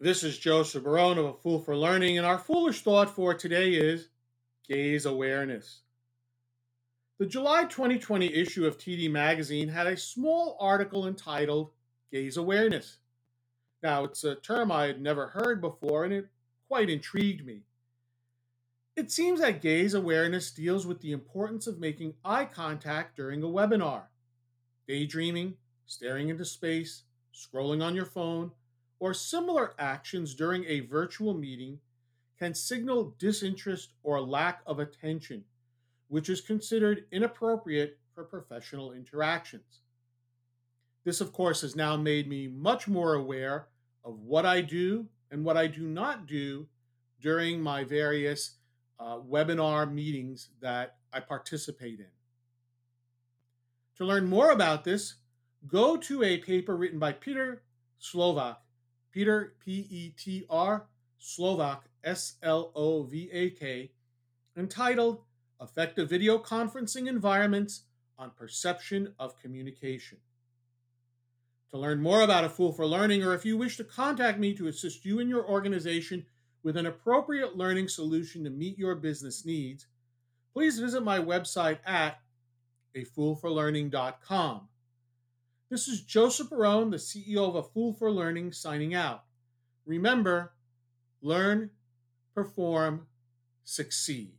This is Joseph Barone of A Fool for Learning, and our foolish thought for today is gaze awareness. The July 2020 issue of TD Magazine had a small article entitled Gaze Awareness. Now, it's a term I had never heard before, and it quite intrigued me. It seems that gaze awareness deals with the importance of making eye contact during a webinar. Daydreaming, staring into space, scrolling on your phone, or similar actions during a virtual meeting can signal disinterest or lack of attention, which is considered inappropriate for professional interactions. This, of course, has now made me much more aware of what I do and what I do not do during my various uh, webinar meetings that I participate in. To learn more about this, go to a paper written by Peter Slovak Peter, P E T R, Slovak, S L O V A K, entitled Effective Video Conferencing Environments on Perception of Communication. To learn more about A Fool for Learning, or if you wish to contact me to assist you and your organization with an appropriate learning solution to meet your business needs, please visit my website at afoolforlearning.com. This is Joseph Barone, the CEO of A Fool for Learning, signing out. Remember, learn, perform, succeed.